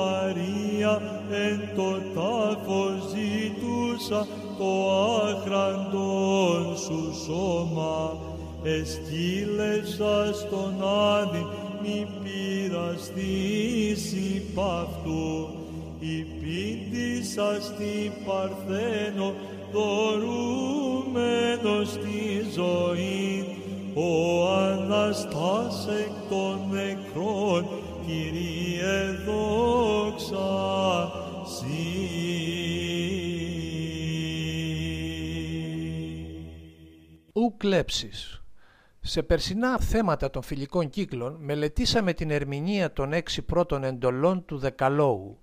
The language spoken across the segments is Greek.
Μαρία εν το τάφος ζητούσα το άχραντον σου σώμα. Εσκύλεσα στον Άδη μη πειραστείς υπ' αυτού. Υπήντησα στην Παρθένο δωρούμενος τη ζωή. Ο Αναστάς εκ των νεκρών Κύριε δόξα Ου κλέψεις. Σε περσινά θέματα των φιλικών κύκλων μελετήσαμε την ερμηνεία των έξι πρώτων εντολών του Δεκαλόγου.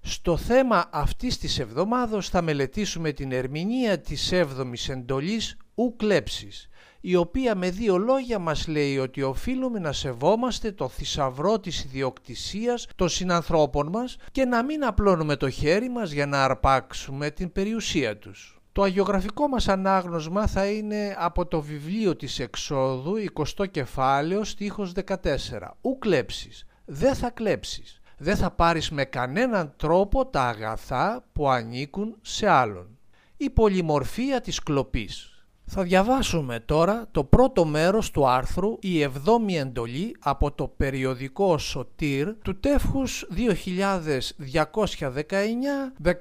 Στο θέμα αυτής της εβδομάδος θα μελετήσουμε την ερμηνεία της έβδομης εντολής «Ου κλέψεις», η οποία με δύο λόγια μας λέει ότι οφείλουμε να σεβόμαστε το θησαυρό της ιδιοκτησίας των συνανθρώπων μας και να μην απλώνουμε το χέρι μας για να αρπάξουμε την περιουσία τους. Το αγιογραφικό μας ανάγνωσμα θα είναι από το βιβλίο της Εξόδου, 20 κεφάλαιο, στίχος 14. Ου κλέψεις, δεν θα κλέψεις, δεν θα πάρεις με κανέναν τρόπο τα αγαθά που ανήκουν σε άλλον. Η πολυμορφία της κλοπής. Θα διαβάσουμε τώρα το πρώτο μέρος του άρθρου «Η εβδόμη εντολή» από το περιοδικό Σωτήρ του τεύχους 2219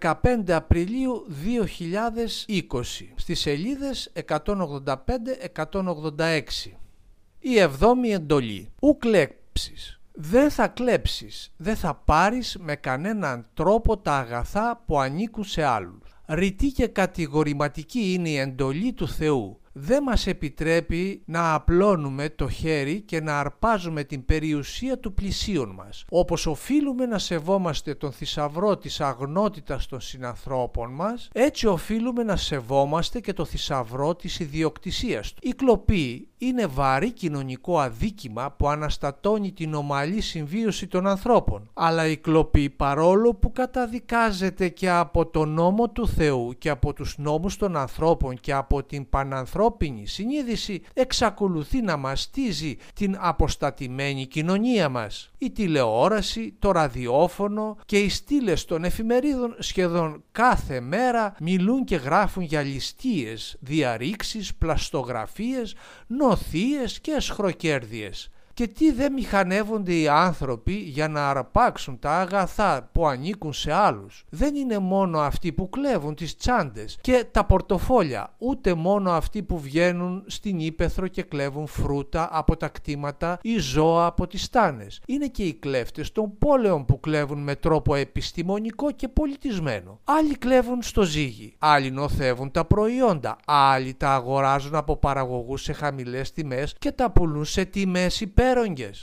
15 Απριλίου 2020 στις σελίδες 185-186. Η εβδόμη εντολή «Ου κλέψεις» δεν θα κλέψεις, δεν θα πάρεις με κανέναν τρόπο τα αγαθά που ανήκουν σε άλλους ρητή και κατηγορηματική είναι η εντολή του Θεού. Δεν μας επιτρέπει να απλώνουμε το χέρι και να αρπάζουμε την περιουσία του πλησίον μας. Όπως οφείλουμε να σεβόμαστε τον θησαυρό της αγνότητας των συνανθρώπων μας, έτσι οφείλουμε να σεβόμαστε και το θησαυρό της ιδιοκτησίας του. Η κλοπή είναι βαρύ κοινωνικό αδίκημα που αναστατώνει την ομαλή συμβίωση των ανθρώπων. Αλλά η κλοπή παρόλο που καταδικάζεται και από τον νόμο του Θεού και από τους νόμους των ανθρώπων και από την πανανθρώπινη συνείδηση εξακολουθεί να μαστίζει την αποστατημένη κοινωνία μας. Η τηλεόραση, το ραδιόφωνο και οι στήλες των εφημερίδων σχεδόν κάθε μέρα μιλούν και γράφουν για ληστείες, διαρρήξεις, πλαστογραφίες, νοθείες και σχροκέρδιες και τι δεν μηχανεύονται οι άνθρωποι για να αρπάξουν τα αγαθά που ανήκουν σε άλλους. Δεν είναι μόνο αυτοί που κλέβουν τις τσάντες και τα πορτοφόλια, ούτε μόνο αυτοί που βγαίνουν στην ύπεθρο και κλέβουν φρούτα από τα κτήματα ή ζώα από τις στάνες. Είναι και οι κλέφτες των πόλεων που κλέβουν με τρόπο επιστημονικό και πολιτισμένο. Άλλοι κλέβουν στο ζύγι, άλλοι νοθεύουν τα προϊόντα, άλλοι τα αγοράζουν από παραγωγούς σε χαμηλές τιμές και τα πουλούν σε τιμές υπέρ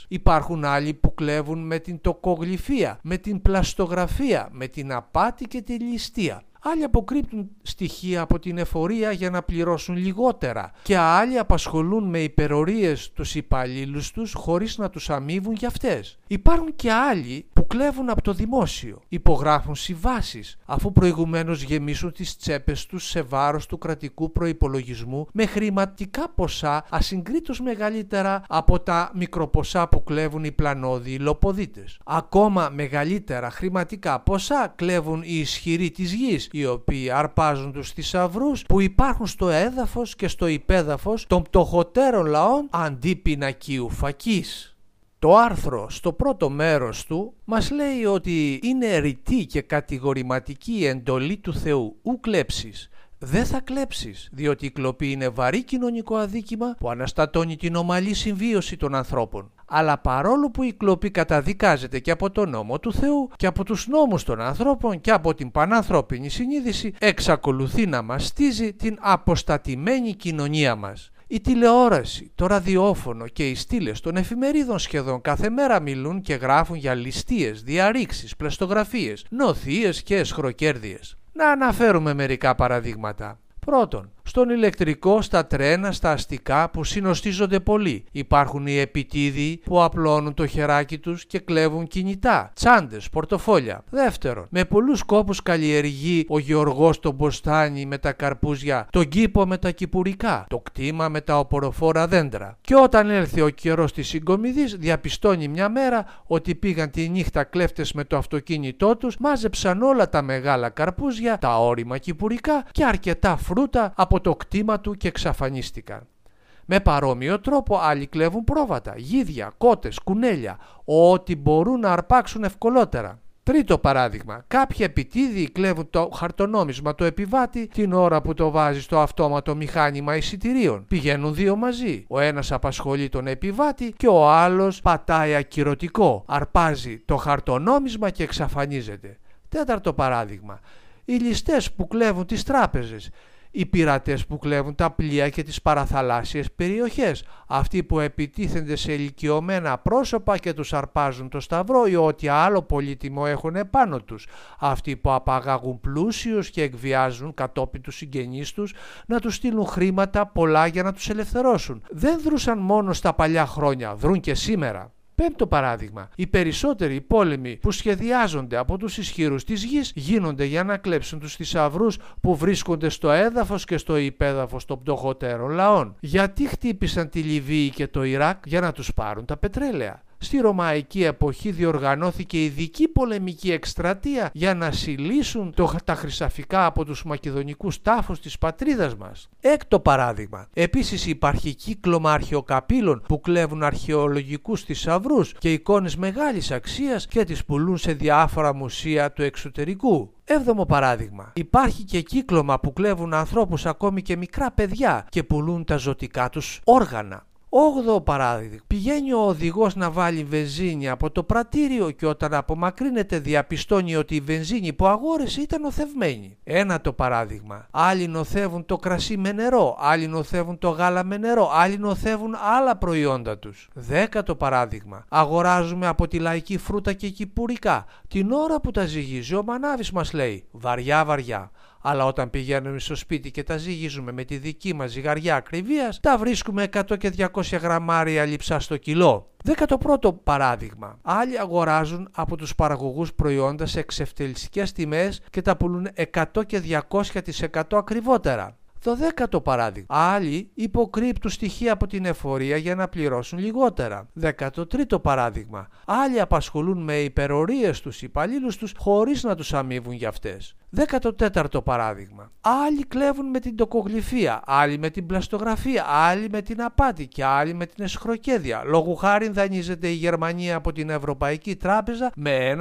Υπάρχουν άλλοι που κλέβουν με την τοκογλυφία, με την πλαστογραφία, με την απάτη και τη ληστεία. Άλλοι αποκρύπτουν στοιχεία από την εφορία για να πληρώσουν λιγότερα και άλλοι απασχολούν με υπερορίες τους υπαλλήλους τους χωρίς να τους αμείβουν για αυτές. Υπάρχουν και άλλοι που κλέβουν από το δημόσιο, υπογράφουν συμβάσεις αφού προηγουμένως γεμίσουν τις τσέπες τους σε βάρος του κρατικού προϋπολογισμού με χρηματικά ποσά ασυγκρίτως μεγαλύτερα από τα μικροποσά που κλέβουν οι πλανόδιοι λοποδίτες. Ακόμα μεγαλύτερα χρηματικά ποσά κλέβουν οι ισχυροί της γης οι οποίοι αρπάζουν τους θησαυρούς που υπάρχουν στο έδαφος και στο υπέδαφος των πτωχοτέρων λαών αντί πινακίου φακής. Το άρθρο στο πρώτο μέρος του μας λέει ότι είναι ρητή και κατηγορηματική η εντολή του Θεού ου κλέψεις δεν θα κλέψεις, διότι η κλοπή είναι βαρύ κοινωνικό αδίκημα που αναστατώνει την ομαλή συμβίωση των ανθρώπων. Αλλά παρόλο που η κλοπή καταδικάζεται και από τον νόμο του Θεού και από τους νόμους των ανθρώπων και από την πανανθρώπινη συνείδηση, εξακολουθεί να μαστίζει την αποστατημένη κοινωνία μας. Η τηλεόραση, το ραδιόφωνο και οι στήλες των εφημερίδων σχεδόν κάθε μέρα μιλούν και γράφουν για ληστείες, διαρρήξεις, πλαστογραφίες, νοθείες και εσχροκέρδιες. Να αναφέρουμε μερικά παραδείγματα. Πρώτον, στον ηλεκτρικό, στα τρένα, στα αστικά που συνοστίζονται πολύ. Υπάρχουν οι επιτίδιοι που απλώνουν το χεράκι τους και κλέβουν κινητά, τσάντες, πορτοφόλια. Δεύτερον, με πολλούς κόπους καλλιεργεί ο Γεωργός τον Μποστάνι με τα καρπούζια, τον κήπο με τα κυπουρικά, το κτήμα με τα οποροφόρα δέντρα. Και όταν έλθει ο καιρός της συγκομιδής διαπιστώνει μια μέρα ότι πήγαν τη νύχτα κλέφτες με το αυτοκίνητό τους, μάζεψαν όλα τα μεγάλα καρπούζια, τα όρημα κυπουρικά και αρκετά φρούτα από το κτήμα του και εξαφανίστηκαν. Με παρόμοιο τρόπο άλλοι κλέβουν πρόβατα, γίδια, κότες, κουνέλια, ό,τι μπορούν να αρπάξουν ευκολότερα. Τρίτο παράδειγμα. Κάποιοι επιτίδιοι κλέβουν το χαρτονόμισμα του επιβάτη την ώρα που το βάζει στο αυτόματο μηχάνημα εισιτηρίων. Πηγαίνουν δύο μαζί. Ο ένας απασχολεί τον επιβάτη και ο άλλος πατάει ακυρωτικό. Αρπάζει το χαρτονόμισμα και εξαφανίζεται. Τέταρτο παράδειγμα. Οι ληστές που κλέβουν τις τράπεζες οι πειρατές που κλέβουν τα πλοία και τις παραθαλάσσιες περιοχές, αυτοί που επιτίθενται σε ηλικιωμένα πρόσωπα και τους αρπάζουν το σταυρό ή ό,τι άλλο πολύτιμο έχουν επάνω τους, αυτοί που απαγάγουν πλούσιους και εκβιάζουν κατόπιν τους συγγενείς τους να τους στείλουν χρήματα πολλά για να τους ελευθερώσουν. Δεν δρούσαν μόνο στα παλιά χρόνια, δρούν και σήμερα. Πέμπτο παράδειγμα. Οι περισσότεροι πόλεμοι που σχεδιάζονται από τους ισχυρούς της γης γίνονται για να κλέψουν τους θησαυρούς που βρίσκονται στο έδαφος και στο υπέδαφος των πτωχότερων λαών. Γιατί χτύπησαν τη Λιβύη και το Ιράκ; Για να τους πάρουν τα πετρέλαια. Στη Ρωμαϊκή εποχή διοργανώθηκε ειδική πολεμική εκστρατεία για να συλλήσουν το, τα χρυσαφικά από τους μακεδονικούς τάφους της πατρίδας μας. Έκτο παράδειγμα. Επίσης υπάρχει κύκλωμα αρχαιοκαπήλων που κλέβουν αρχαιολογικούς θησαυρούς και εικόνες μεγάλης αξίας και τις πουλούν σε διάφορα μουσεία του εξωτερικού. Έβδομο παράδειγμα. Υπάρχει και κύκλωμα που κλέβουν ανθρώπους ακόμη και μικρά παιδιά και πουλούν τα ζωτικά τους όργανα. Όγδοο παράδειγμα. Πηγαίνει ο οδηγός να βάλει βενζίνη από το πρατήριο και όταν απομακρύνεται διαπιστώνει ότι η βενζίνη που αγόρεσε ήταν νοθευμένη. Ένα το παράδειγμα. Άλλοι νοθεύουν το κρασί με νερό, άλλοι νοθεύουν το γάλα με νερό, άλλοι νοθεύουν άλλα προϊόντα τους. Δέκατο παράδειγμα. Αγοράζουμε από τη λαϊκή φρούτα και κυπουρικά. Την ώρα που τα ζυγίζει ο μανάβης μας λέει βαριά βαριά αλλά όταν πηγαίνουμε στο σπίτι και τα ζυγίζουμε με τη δική μας ζυγαριά ακριβίας, τα βρίσκουμε 100 και 200 γραμμάρια λιψά στο κιλό. 11ο παράδειγμα. Άλλοι αγοράζουν από τους παραγωγούς προϊόντα σε εξευτελιστικές τιμές και τα πουλούν 100 και 200% ακριβότερα. Το δέκατο παράδειγμα. Άλλοι υποκρύπτουν στοιχεία από την εφορία για να πληρώσουν λιγότερα. Δέκατο τρίτο παράδειγμα. Άλλοι απασχολούν με υπερορίες τους υπαλλήλους τους χωρίς να τους αμείβουν για αυτές. 14ο παράδειγμα. Άλλοι κλέβουν με την τοκογλυφία, άλλοι με την πλαστογραφία, άλλοι με την απάτη και άλλοι με την εσχροκέδια. Λόγου χάρη δανείζεται η Γερμανία από την Ευρωπαϊκή Τράπεζα με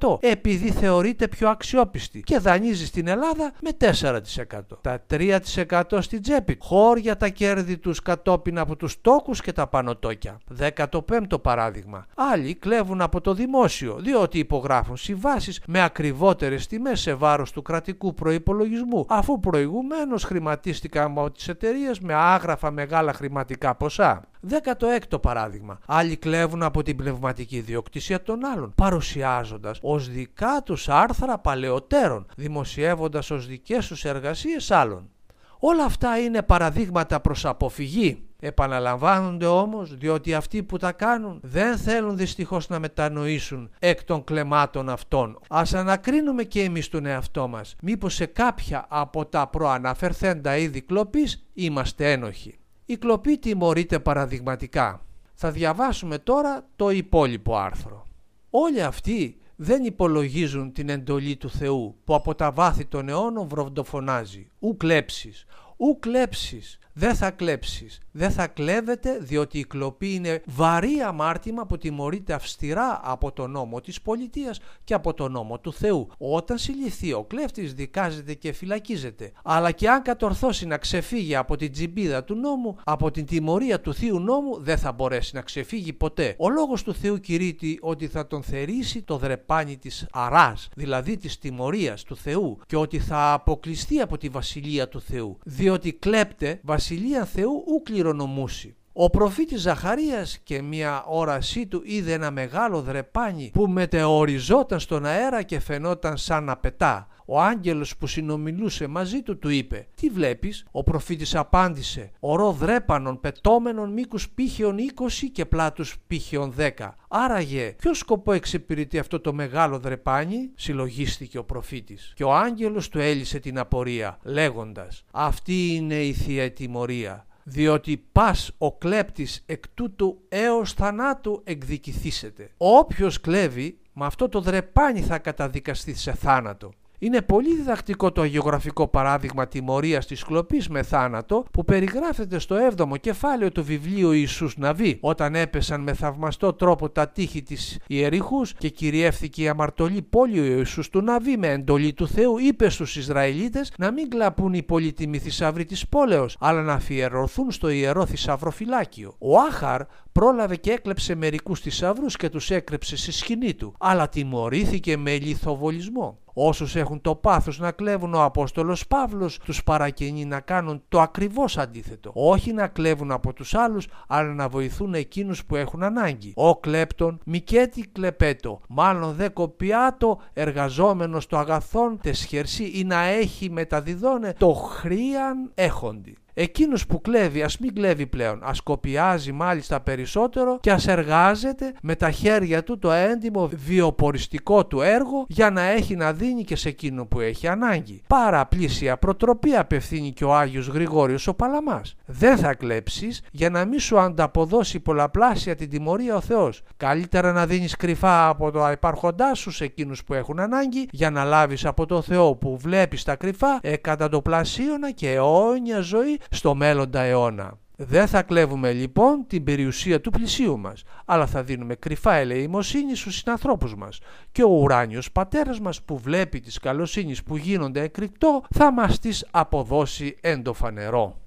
1% επειδή θεωρείται πιο αξιόπιστη και δανείζει στην Ελλάδα με 4%. Τα 3% στην τσέπη. Χώρια τα κέρδη τους κατόπιν από τους τόκους και τα πανωτόκια. 15ο παράδειγμα. Άλλοι κλέβουν από το δημόσιο διότι υπογράφουν συμβάσεις με ακριβότερες τιμές σε βάρος του κρατικού προϋπολογισμού αφού προηγουμένως χρηματίστηκαν από τις εταιρείες με άγραφα μεγάλα χρηματικά ποσά. 16ο παράδειγμα. Άλλοι κλέβουν από την πνευματική ιδιοκτησία των άλλων, παρουσιάζοντας ως δικά τους άρθρα παλαιότερων, δημοσιεύοντας ως δικές τους εργασίες άλλων. Όλα αυτά είναι παραδείγματα προς αποφυγή Επαναλαμβάνονται όμως διότι αυτοί που τα κάνουν δεν θέλουν δυστυχώς να μετανοήσουν εκ των κλεμάτων αυτών. Ας ανακρίνουμε και εμείς τον εαυτό μας. Μήπως σε κάποια από τα προαναφερθέντα είδη κλοπής είμαστε ένοχοι. Η κλοπή τιμωρείται παραδειγματικά. Θα διαβάσουμε τώρα το υπόλοιπο άρθρο. Όλοι αυτοί δεν υπολογίζουν την εντολή του Θεού που από τα βάθη των αιώνων βροντοφωνάζει. Ου κλέψεις, ου κλέψεις, δεν θα κλέψεις, δεν θα κλέβετε διότι η κλοπή είναι βαρύ αμάρτημα που τιμωρείται αυστηρά από τον νόμο της πολιτείας και από τον νόμο του Θεού. Όταν συλληφθεί ο κλέφτης δικάζεται και φυλακίζεται. Αλλά και αν κατορθώσει να ξεφύγει από την τζιμπίδα του νόμου, από την τιμωρία του Θείου νόμου δεν θα μπορέσει να ξεφύγει ποτέ. Ο λόγος του Θεού κηρύττει ότι θα τον θερήσει το δρεπάνι της αράς, δηλαδή της τιμωρίας του Θεού και ότι θα αποκλειστεί από τη βασιλεία του Θεού. Διότι κλέπτε βασιλεία Θεού ου κληρονομούσει. Ο προφήτης Ζαχαρίας και μια όρασή του είδε ένα μεγάλο δρεπάνι που μετεωριζόταν στον αέρα και φαινόταν σαν να πετά. Ο άγγελος που συνομιλούσε μαζί του του είπε «Τι βλέπεις» Ο προφήτης απάντησε «Ορό δρέπανων πετώμενων μήκους πύχεων 20 και πλάτους πύχεων 10». Άραγε ποιο σκοπό εξυπηρετεί αυτό το μεγάλο δρεπάνι; Συλλογίστηκε ο προφήτης και ο άγγελος του έλυσε την απορία λέγοντας «Αυτή είναι η Θεία Τιμωρία» διότι πας ο κλέπτης εκ τούτου έως θανάτου εκδικηθήσετε. Όποιος κλέβει με αυτό το δρεπάνι θα καταδικαστεί σε θάνατο. Είναι πολύ διδακτικό το αγιογραφικό παράδειγμα τιμωρίας της κλοπής με θάνατο που περιγράφεται στο 7ο κεφάλαιο του βιβλίου Ιησούς Ναβί όταν έπεσαν με θαυμαστό τρόπο τα τείχη της Ιεριχούς και κυριεύθηκε η αμαρτωλή πόλη ο Ιησούς του Ναβί με εντολή του Θεού είπε στους Ισραηλίτες να μην κλαπούν οι πολύτιμοι θησαυροί της πόλεως αλλά να αφιερωθούν στο ιερό θησαυροφυλάκιο. Ο Άχαρ πρόλαβε και έκλεψε μερικούς θησαυρούς και τους έκρεψε στη σκηνή του αλλά τιμωρήθηκε με λιθοβολισμό. Όσους έχουν το πάθος να κλέβουν ο Απόστολος Παύλος τους παρακαινεί να κάνουν το ακριβώς αντίθετο. Όχι να κλέβουν από τους άλλους αλλά να βοηθούν εκείνους που έχουν ανάγκη. Ο κλέπτον μικέτη κλεπέτο, μάλλον δε κοπιάτο εργαζόμενος το αγαθόν τεσχερσί ή να έχει μεταδιδώνε το χρίαν έχοντι. Εκείνος που κλέβει ας μην κλέβει πλέον, ας κοπιάζει μάλιστα περισσότερο και ας εργάζεται με τα χέρια του το έντιμο βιοποριστικό του έργο για να έχει να δίνει και σε εκείνο που έχει ανάγκη. Πάρα πλήσια προτροπή απευθύνει και ο Άγιος Γρηγόριος ο Παλαμάς. Δεν θα κλέψεις για να μην σου ανταποδώσει πολλαπλάσια την τιμωρία ο Θεός. Καλύτερα να δίνεις κρυφά από το υπάρχοντά σου σε εκείνους που έχουν ανάγκη για να λάβεις από το Θεό που βλέπεις τα κρυφά εκατατοπλασίωνα και αιώνια ζωή στο μέλλοντα αιώνα. Δεν θα κλέβουμε λοιπόν την περιουσία του πλησίου μας, αλλά θα δίνουμε κρυφά ελεημοσύνη στους συνανθρώπους μας και ο ουράνιος πατέρας μας που βλέπει τις καλοσύνης που γίνονται εκρηκτό θα μας τις αποδώσει εντοφανερό.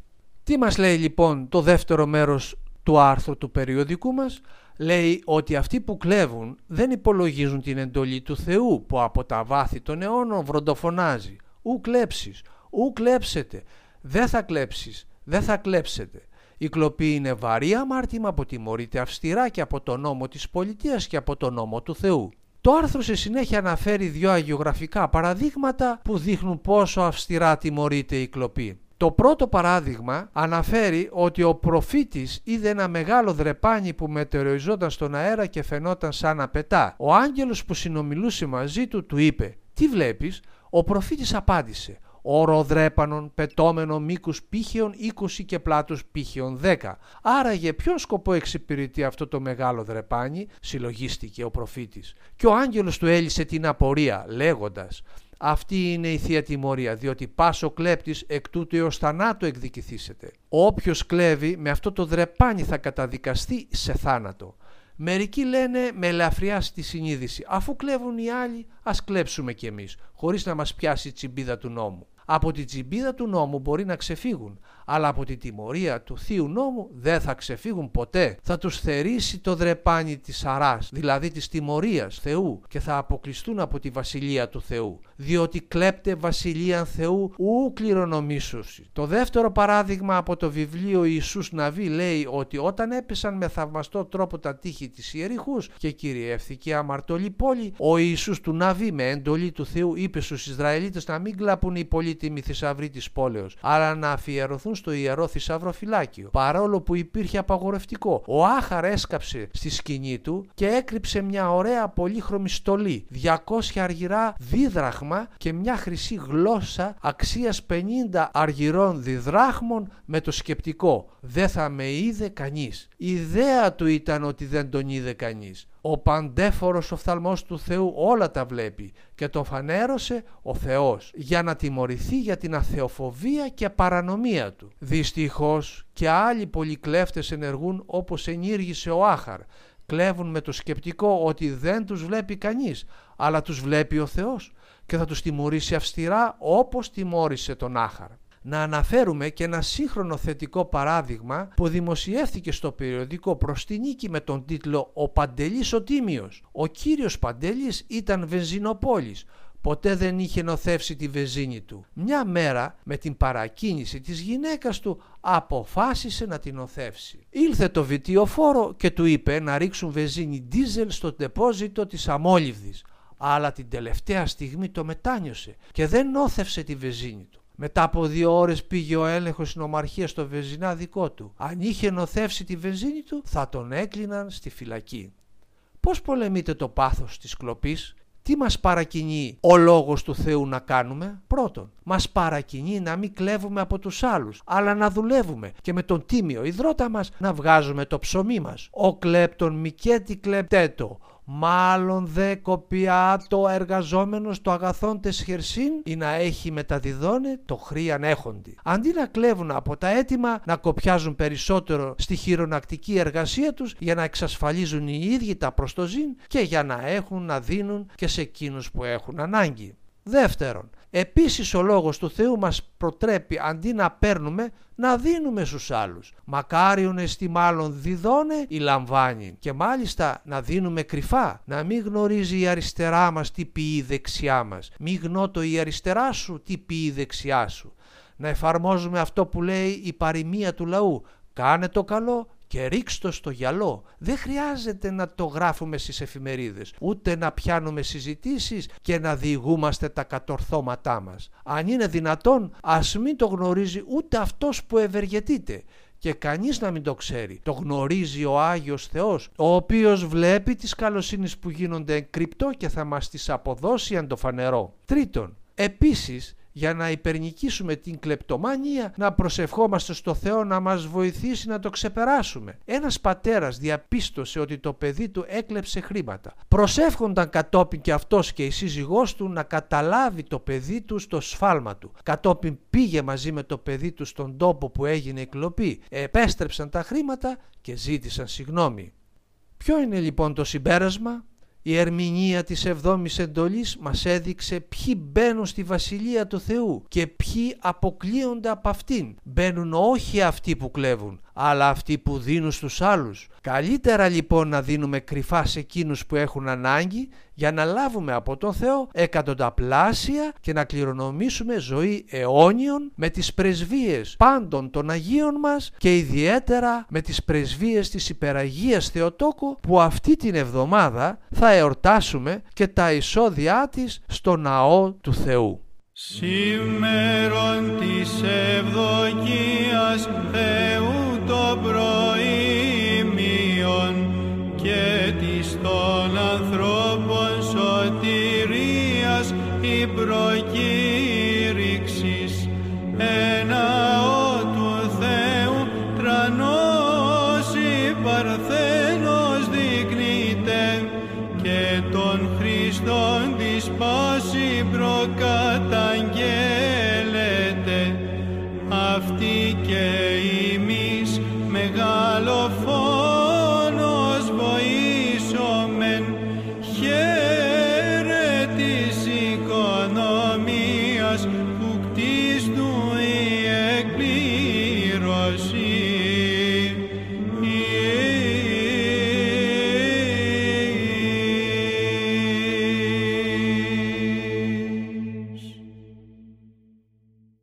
Τι μας λέει λοιπόν το δεύτερο μέρος του άρθρου του περιοδικού μας, λέει ότι αυτοί που κλέβουν δεν υπολογίζουν την εντολή του Θεού που από τα βάθη των αιώνων βροντοφωνάζει. Ου κλέψεις, ου κλέψετε, δεν θα κλέψεις, δεν θα κλέψετε. Η κλοπή είναι βαρύ αμάρτημα που τιμωρείται αυστηρά και από τον νόμο της πολιτείας και από τον νόμο του Θεού. Το άρθρο σε συνέχεια αναφέρει δύο αγιογραφικά παραδείγματα που δείχνουν πόσο αυστηρά τιμωρείται η κλοπή. Το πρώτο παράδειγμα αναφέρει ότι ο προφήτης είδε ένα μεγάλο δρεπάνι που μετεωριζόταν στον αέρα και φαινόταν σαν να πετά. Ο άγγελος που συνομιλούσε μαζί του του είπε «Τι βλέπεις» Ο προφήτης απάντησε οροδρέπανον πετώμενο μήκους πύχεων 20 και πλάτους πύχεων 10. Άραγε ποιον σκοπό εξυπηρετεί αυτό το μεγάλο δρεπάνι, συλλογίστηκε ο προφήτης. Και ο άγγελος του έλυσε την απορία λέγοντας αυτή είναι η Θεία Τιμωρία, διότι πάσο κλέπτης εκ τούτου έως θανάτου εκδικηθήσετε. Όποιος κλέβει με αυτό το δρεπάνι θα καταδικαστεί σε θάνατο. Μερικοί λένε με ελαφριά στη συνείδηση, αφού κλέβουν οι άλλοι, ας κλέψουμε κι εμείς, χωρίς να μας πιάσει η τσιμπίδα του νόμου. Από την τσιμπίδα του νόμου μπορεί να ξεφύγουν, αλλά από τη τιμωρία του θείου νόμου δεν θα ξεφύγουν ποτέ. Θα τους θερήσει το δρεπάνι της αράς, δηλαδή της τιμωρίας Θεού και θα αποκλειστούν από τη βασιλεία του Θεού, διότι κλέπτε βασιλεία Θεού ου κληρονομήσωση. Το δεύτερο παράδειγμα από το βιβλίο Ιησούς Ναβί λέει ότι όταν έπεσαν με θαυμαστό τρόπο τα τείχη της Ιεριχούς και κυριεύθηκε αμαρτωλή πόλη, ο Ιησούς του Ναβί με εντολή του Θεού είπε στους Ισραηλίτες να μην κλαπούν οι πολύτιμοι θησαυροί της πόλεως, αλλά να αφιερωθούν στο ιερό θησαυροφυλάκιο, παρόλο που υπήρχε απαγορευτικό. Ο Άχαρ έσκαψε στη σκηνή του και έκρυψε μια ωραία πολύχρωμη στολή, 200 αργυρά δίδραχμα και μια χρυσή γλώσσα αξίας 50 αργυρών διδράχμων με το σκεπτικό «Δεν θα με είδε κανείς». Η ιδέα του ήταν ότι δεν τον είδε κανείς. Ο παντέφορος οφθαλμός του Θεού όλα τα βλέπει και το φανέρωσε ο Θεός για να τιμωρηθεί για την αθεοφοβία και παρανομία του. Δυστυχώς και άλλοι πολλοί κλέφτες ενεργούν όπως ενήργησε ο Άχαρ. Κλέβουν με το σκεπτικό ότι δεν τους βλέπει κανείς, αλλά τους βλέπει ο Θεός και θα τους τιμωρήσει αυστηρά όπως τιμώρησε τον Άχαρ να αναφέρουμε και ένα σύγχρονο θετικό παράδειγμα που δημοσιεύθηκε στο περιοδικό προς την νίκη με τον τίτλο «Ο Παντελής ο Τίμιος». Ο κύριος Παντελής ήταν βενζινοπόλης ποτέ δεν είχε νοθεύσει τη βεζίνη του. Μια μέρα με την παρακίνηση της γυναίκας του αποφάσισε να την νοθεύσει. Ήλθε το βιτιοφόρο και του είπε να ρίξουν βεζίνη ντίζελ στο τεπόζιτο της αμόλυβδης αλλά την τελευταία στιγμή το μετάνιωσε και δεν νόθευσε τη βεζίνη του. Μετά από δύο ώρες πήγε ο έλεγχος στην ομαρχία στο βεζινά δικό του. Αν είχε νοθεύσει τη βενζίνη του θα τον έκλειναν στη φυλακή. Πώς πολεμείται το πάθος της κλοπής, τι μας παρακινεί ο λόγος του Θεού να κάνουμε; Πρώτον, μας παρακινεί να μην κλέβουμε από τους άλλους, αλλά να δουλεύουμε και με τον τίμιο υδρότα μας να βγάζουμε το ψωμί μας. Ο κλέπτον μικέτη κλεπτέτο, μάλλον δε κοπιά το εργαζόμενος το αγαθόν τες χερσίν ή να έχει μεταδιδώνε το χρίαν έχοντι. Αντί να κλέβουν από τα έτοιμα να κοπιάζουν περισσότερο στη χειρονακτική εργασία τους για να εξασφαλίζουν οι ίδιοι τα προστοζήν και για να έχουν να δίνουν και σε εκείνους που έχουν ανάγκη. Δεύτερον, επίσης ο Λόγος του Θεού μας προτρέπει αντί να παίρνουμε να δίνουμε στους άλλους. Μακάριον εστί μάλλον διδώνε ή λαμβάνει και μάλιστα να δίνουμε κρυφά, να μην γνωρίζει η αριστερά μας τι πει η δεξιά μας, μη γνώτο η αριστερά σου τι πει η δεξιά σου. Να εφαρμόζουμε αυτό που λέει η παροιμία του λαού, κάνε το καλό και ρίξ' στο γυαλό. Δεν χρειάζεται να το γράφουμε στις εφημερίδες, ούτε να πιάνουμε συζητήσεις και να διηγούμαστε τα κατορθώματά μας. Αν είναι δυνατόν, ας μην το γνωρίζει ούτε αυτός που ευεργετείται και κανείς να μην το ξέρει. Το γνωρίζει ο Άγιος Θεός, ο οποίος βλέπει τις καλοσύνες που γίνονται κρυπτό και θα μας τις αποδώσει αν το φανερό. Τρίτον, επίσης για να υπερνικήσουμε την κλεπτομάνια, να προσευχόμαστε στο Θεό να μας βοηθήσει να το ξεπεράσουμε. Ένας πατέρας διαπίστωσε ότι το παιδί του έκλεψε χρήματα. Προσεύχονταν κατόπιν και αυτός και η σύζυγός του να καταλάβει το παιδί του στο σφάλμα του. Κατόπιν πήγε μαζί με το παιδί του στον τόπο που έγινε η κλοπή. Επέστρεψαν τα χρήματα και ζήτησαν συγνώμη. Ποιο είναι λοιπόν το συμπέρασμα; Η ερμηνεία της εβδόμης εντολής μας έδειξε ποιοι μπαίνουν στη Βασιλεία του Θεού και ποιοι αποκλείονται από αυτήν. Μπαίνουν όχι αυτοί που κλέβουν, αλλά αυτοί που δίνουν στους άλλους. Καλύτερα λοιπόν να δίνουμε κρυφά σε εκείνους που έχουν ανάγκη για να λάβουμε από τον Θεό εκατονταπλάσια και να κληρονομήσουμε ζωή αιώνιων με τις πρεσβείες πάντων των Αγίων μας και ιδιαίτερα με τις πρεσβείες της Υπεραγίας Θεοτόκου που αυτή την εβδομάδα θα εορτάσουμε και τα εισόδια της στο Ναό του Θεού. Σήμερον της ευδοκίας Θεού το προήμιον και της των ανθρώπων σωτηρίας η προκήρυξης. Ένα του Θεού τρανός υπαρθένος δεικνύεται και τον Χριστόν της πάση προκαταγγέλλεται. Αυτή και η